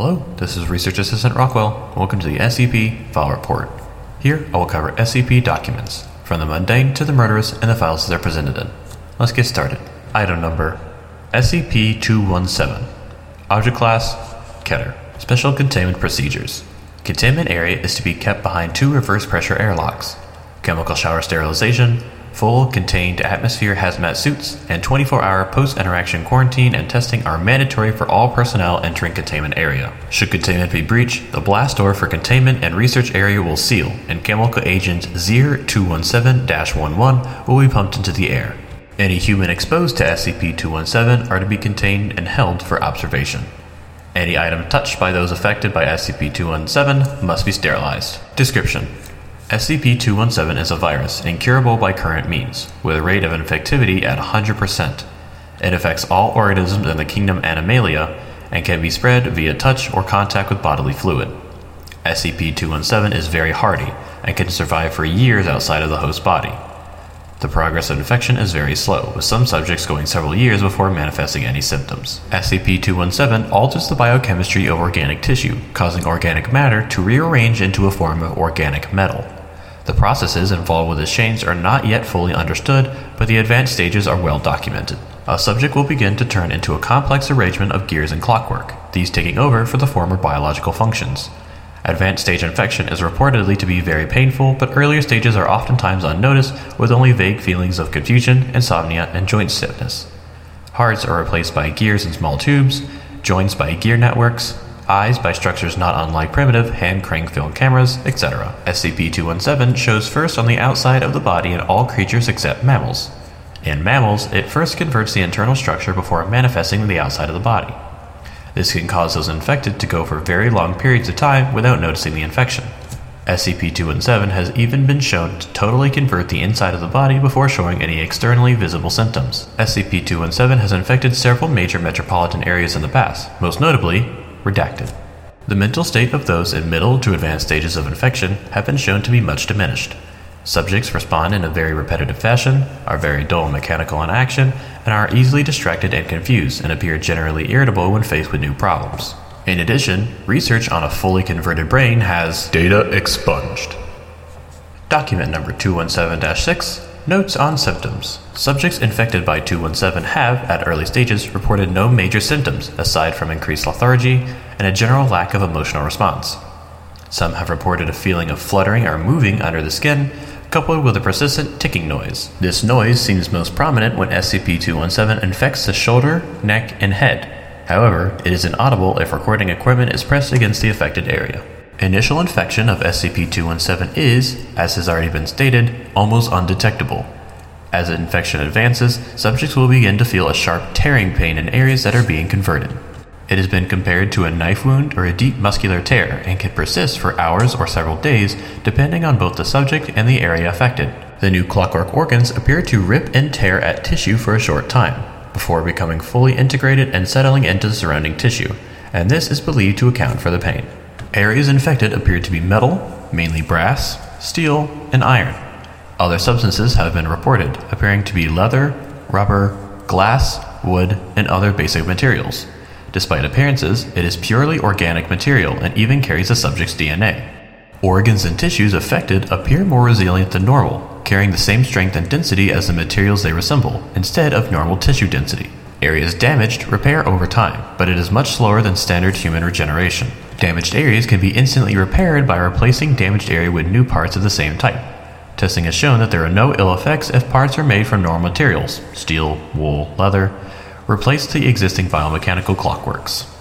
Hello, this is Research Assistant Rockwell. Welcome to the SCP File Report. Here, I will cover SCP documents, from the mundane to the murderous and the files they're presented in. Let's get started. Item number SCP 217. Object Class Keter. Special Containment Procedures. Containment area is to be kept behind two reverse pressure airlocks. Chemical shower sterilization, full contained atmosphere hazmat suits, and 24 hour post interaction quarantine and testing are mandatory for all personnel entering containment area. Should containment be breached, the blast door for containment and research area will seal, and chemical agent ZIR 217 11 will be pumped into the air. Any human exposed to SCP 217 are to be contained and held for observation. Any item touched by those affected by SCP 217 must be sterilized. Description SCP 217 is a virus, incurable by current means, with a rate of infectivity at 100%. It affects all organisms in the kingdom Animalia and can be spread via touch or contact with bodily fluid. SCP 217 is very hardy and can survive for years outside of the host body. The progress of infection is very slow, with some subjects going several years before manifesting any symptoms. SCP 217 alters the biochemistry of organic tissue, causing organic matter to rearrange into a form of organic metal. The processes involved with this change are not yet fully understood, but the advanced stages are well documented. A subject will begin to turn into a complex arrangement of gears and clockwork, these taking over for the former biological functions. Advanced stage infection is reportedly to be very painful, but earlier stages are oftentimes unnoticed with only vague feelings of confusion, insomnia, and joint stiffness. Hearts are replaced by gears and small tubes, joints by gear networks, eyes by structures not unlike primitive hand crank film cameras, etc. SCP 217 shows first on the outside of the body in all creatures except mammals. In mammals, it first converts the internal structure before manifesting the outside of the body. This can cause those infected to go for very long periods of time without noticing the infection. SCP 217 has even been shown to totally convert the inside of the body before showing any externally visible symptoms. SCP 217 has infected several major metropolitan areas in the past, most notably, redacted. The mental state of those in middle to advanced stages of infection have been shown to be much diminished. Subjects respond in a very repetitive fashion, are very dull and mechanical in action, and are easily distracted and confused and appear generally irritable when faced with new problems. In addition, research on a fully converted brain has data expunged. Document number 217 6 Notes on symptoms. Subjects infected by 217 have, at early stages, reported no major symptoms aside from increased lethargy and a general lack of emotional response. Some have reported a feeling of fluttering or moving under the skin, coupled with a persistent ticking noise. This noise seems most prominent when SCP 217 infects the shoulder, neck, and head. However, it is inaudible if recording equipment is pressed against the affected area. Initial infection of SCP 217 is, as has already been stated, almost undetectable. As infection advances, subjects will begin to feel a sharp tearing pain in areas that are being converted. It has been compared to a knife wound or a deep muscular tear and can persist for hours or several days depending on both the subject and the area affected. The new clockwork organs appear to rip and tear at tissue for a short time, before becoming fully integrated and settling into the surrounding tissue, and this is believed to account for the pain. Areas infected appear to be metal, mainly brass, steel, and iron. Other substances have been reported, appearing to be leather, rubber, glass, wood, and other basic materials. Despite appearances, it is purely organic material and even carries the subject's DNA. Organs and tissues affected appear more resilient than normal, carrying the same strength and density as the materials they resemble, instead of normal tissue density. Areas damaged repair over time, but it is much slower than standard human regeneration. Damaged areas can be instantly repaired by replacing damaged area with new parts of the same type. Testing has shown that there are no ill effects if parts are made from normal materials steel, wool, leather replace the existing biomechanical clockworks.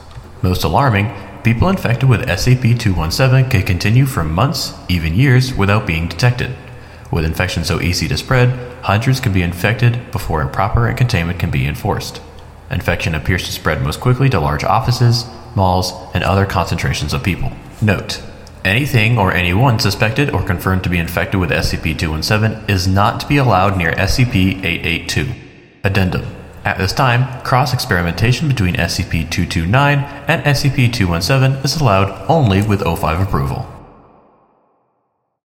Most alarming, people infected with SCP 217 can continue for months, even years, without being detected. With infection so easy to spread, hundreds can be infected before a proper containment can be enforced. Infection appears to spread most quickly to large offices, malls, and other concentrations of people. Note Anything or anyone suspected or confirmed to be infected with SCP 217 is not to be allowed near SCP 882. Addendum At this time, cross experimentation between SCP 229 and SCP 217 is allowed only with O5 approval.